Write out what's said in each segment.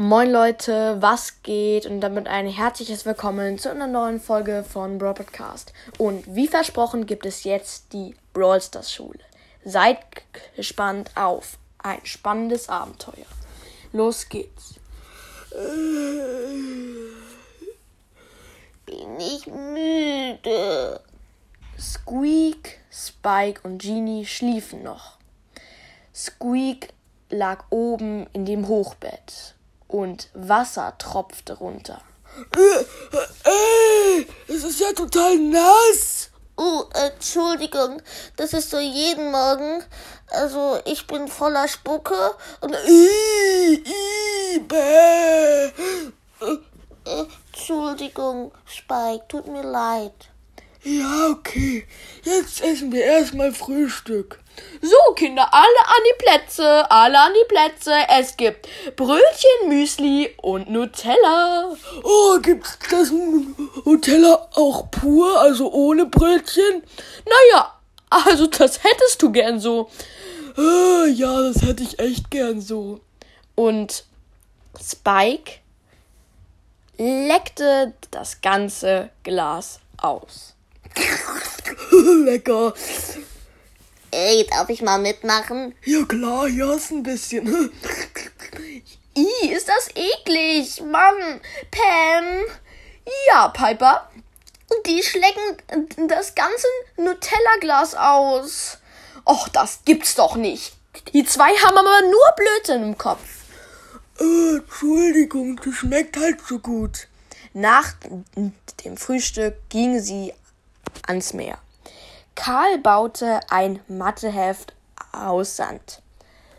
Moin Leute, was geht? Und damit ein herzliches Willkommen zu einer neuen Folge von Brawl Podcast. Und wie versprochen gibt es jetzt die Brawl Stars Schule. Seid gespannt auf ein spannendes Abenteuer. Los geht's. Bin ich müde. Squeak, Spike und Genie schliefen noch. Squeak lag oben in dem Hochbett und Wasser tropfte runter. Äh, es ist ja total nass. Oh, Entschuldigung, das ist so jeden Morgen. Also, ich bin voller Spucke und. I, I, bäh. Äh, Entschuldigung, Spike, tut mir leid. Ja, okay. Jetzt essen wir erstmal Frühstück. So, Kinder, alle an die Plätze, alle an die Plätze. Es gibt Brötchen, Müsli und Nutella. Oh, gibt's das Nutella auch pur, also ohne Brötchen? Naja, also das hättest du gern so. Ah, ja, das hätte ich echt gern so. Und Spike leckte das ganze Glas aus. Lecker. Ey, darf ich mal mitmachen? Ja klar, hier hast ein bisschen. I, ist das eklig. Mann, Pam. Ja, Piper. Die schlecken das ganze Nutella-Glas aus. Och, das gibt's doch nicht. Die zwei haben aber nur Blödsinn im Kopf. Äh, Entschuldigung, das schmeckt halt so gut. Nach dem Frühstück gingen sie ans Meer. Karl baute ein Matheheft aus Sand.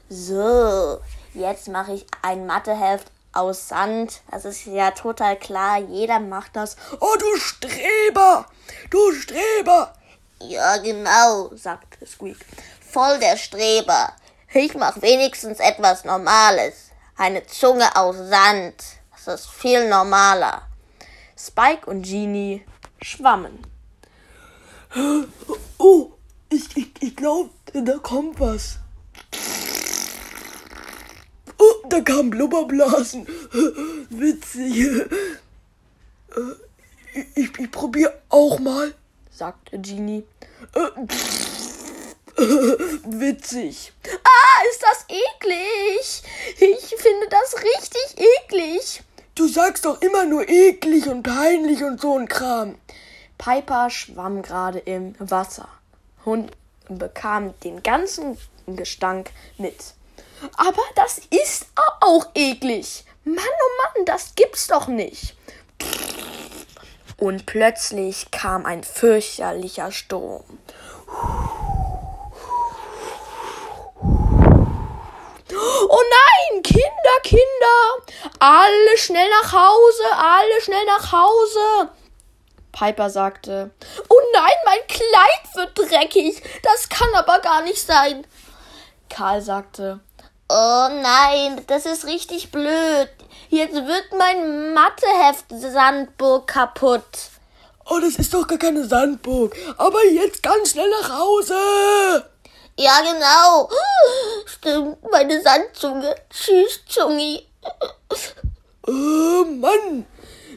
So, jetzt mache ich ein Matheheft aus Sand. Das ist ja total klar, jeder macht das. Oh, du Streber! Du Streber! Ja, genau, sagte Squeak. Voll der Streber. Ich mache wenigstens etwas Normales. Eine Zunge aus Sand. Das ist viel normaler. Spike und Genie schwammen. Oh, ich, ich, ich glaube, da kommt was. Oh, da kamen Blubberblasen. Witzig. Ich, ich probiere auch mal, sagte Genie. Witzig. Ah, ist das eklig. Ich finde das richtig eklig. Du sagst doch immer nur eklig und peinlich und so ein Kram. Piper schwamm gerade im Wasser und bekam den ganzen Gestank mit. Aber das ist auch eklig. Mann, oh Mann, das gibt's doch nicht. Und plötzlich kam ein fürchterlicher Sturm. Oh nein, Kinder, Kinder! Alle schnell nach Hause, alle schnell nach Hause! Piper sagte, Oh nein, mein Kleid wird dreckig. Das kann aber gar nicht sein. Karl sagte, Oh nein, das ist richtig blöd. Jetzt wird mein Matheheft-Sandburg kaputt. Oh, das ist doch gar keine Sandburg. Aber jetzt ganz schnell nach Hause. Ja, genau. Stimmt, meine Sandzunge. Tschüss, Zungi. Oh Mann,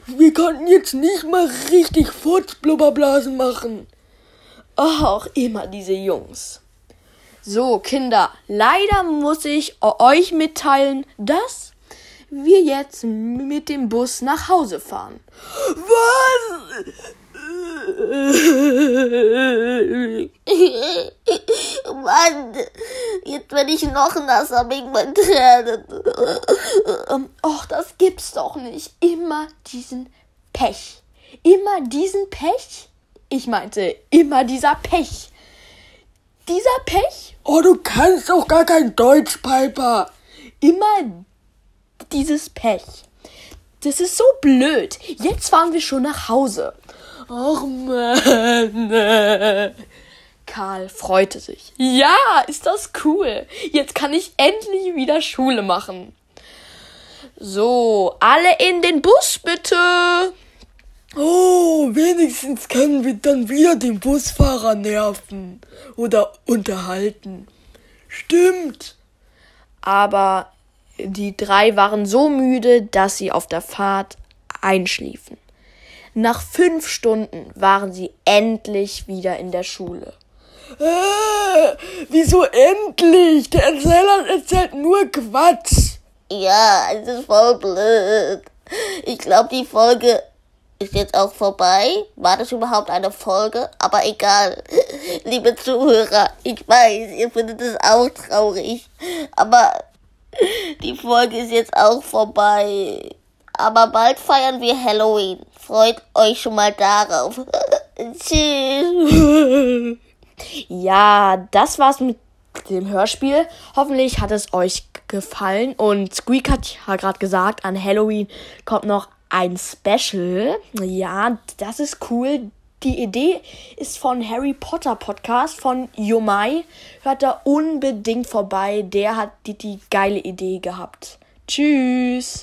wir konnten jetzt nicht mal richtig Furzblubberblasen machen. Ach, immer diese Jungs. So, Kinder, leider muss ich euch mitteilen, dass wir jetzt mit dem Bus nach Hause fahren. Was? Mann, werde ich noch nasser wegen meinen Tränen. Och, das gibt's doch nicht. Immer diesen Pech. Immer diesen Pech? Ich meinte, immer dieser Pech. Dieser Pech? Oh, du kannst doch gar kein Deutsch, Piper. Immer dieses Pech. Das ist so blöd. Jetzt fahren wir schon nach Hause. Ach Mann. Karl freute sich. Ja, ist das cool. Jetzt kann ich endlich wieder Schule machen. So, alle in den Bus bitte. Oh, wenigstens können wir dann wieder den Busfahrer nerven oder unterhalten. Stimmt. Aber Die drei waren so müde, dass sie auf der Fahrt einschliefen. Nach fünf Stunden waren sie endlich wieder in der Schule. Äh, wieso endlich? Der Erzähler erzählt nur Quatsch. Ja, es ist voll blöd. Ich glaube, die Folge ist jetzt auch vorbei. War das überhaupt eine Folge? Aber egal. Liebe Zuhörer, ich weiß, ihr findet es auch traurig. Aber die Folge ist jetzt auch vorbei. Aber bald feiern wir Halloween. Freut euch schon mal darauf. Tschüss. Ja, das war's mit dem Hörspiel. Hoffentlich hat es euch gefallen. Und Squeak hat ja gerade gesagt, an Halloween kommt noch ein Special. Ja, das ist cool. Die Idee ist von Harry Potter Podcast von Yomai. Hört da unbedingt vorbei. Der hat die, die geile Idee gehabt. Tschüss.